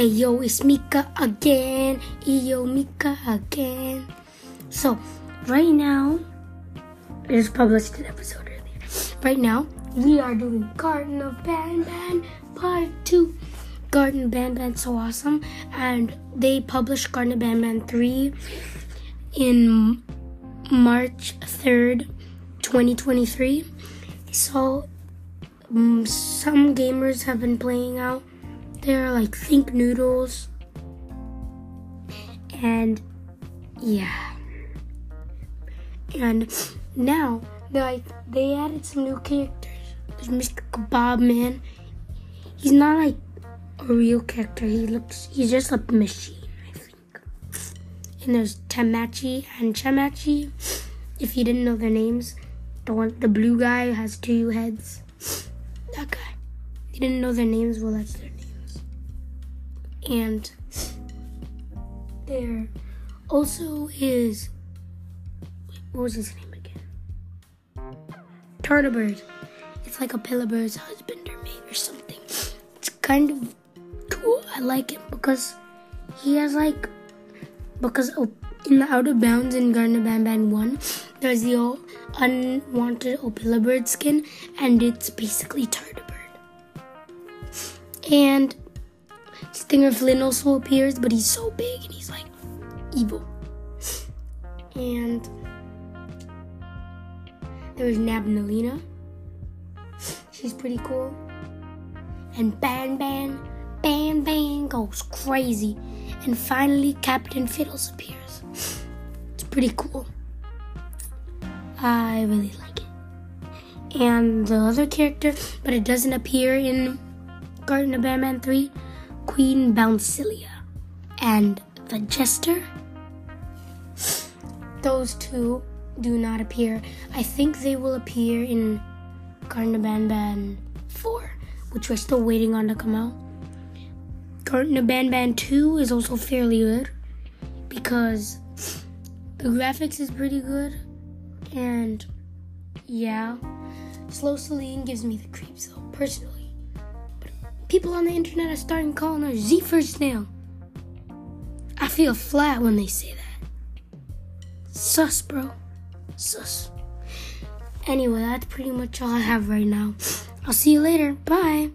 Hey yo, it's Mika again. Hey yo, Mika again. So, right now, I just published an episode earlier. Right now, we are doing Garden of Banban Part 2. Garden of Banban so awesome. And they published Garden of Banban 3 in March 3rd, 2023. So, um, some gamers have been playing out they're like Think Noodles. And yeah. And now like they added some new characters. There's Mr. Kebab Man. He's not like a real character. He looks he's just like a machine, I think. And there's Tamachi and Chamachi. If you didn't know their names, the one the blue guy has two heads. That guy. You didn't know their names, well that's their name and there also is what was his name again? Tarta Bird. It's like Opila Bird's husband or mate or something. It's kind of cool. I like it because he has like because in the Out of Bounds in Garner Garden Banban 1, there's the unwanted Opila Bird skin, and it's basically Tarta Bird. And Stinger Flynn also appears, but he's so big and he's like evil. And there's Nabnaleena. She's pretty cool. And Ban Ban, Ban Ban goes crazy. And finally, Captain Fiddles appears. It's pretty cool. I really like it. And the other character, but it doesn't appear in Garden of Banban 3, Queen Bouncelia and the Jester. Those two do not appear. I think they will appear in Garden Banban 4, which we're still waiting on to come out. Garden Banban 2 is also fairly good because the graphics is pretty good and yeah. Slow Seline gives me the creeps though, personally. People on the internet are starting calling her Zephyr Snail. I feel flat when they say that. Sus, bro. Sus. Anyway, that's pretty much all I have right now. I'll see you later. Bye.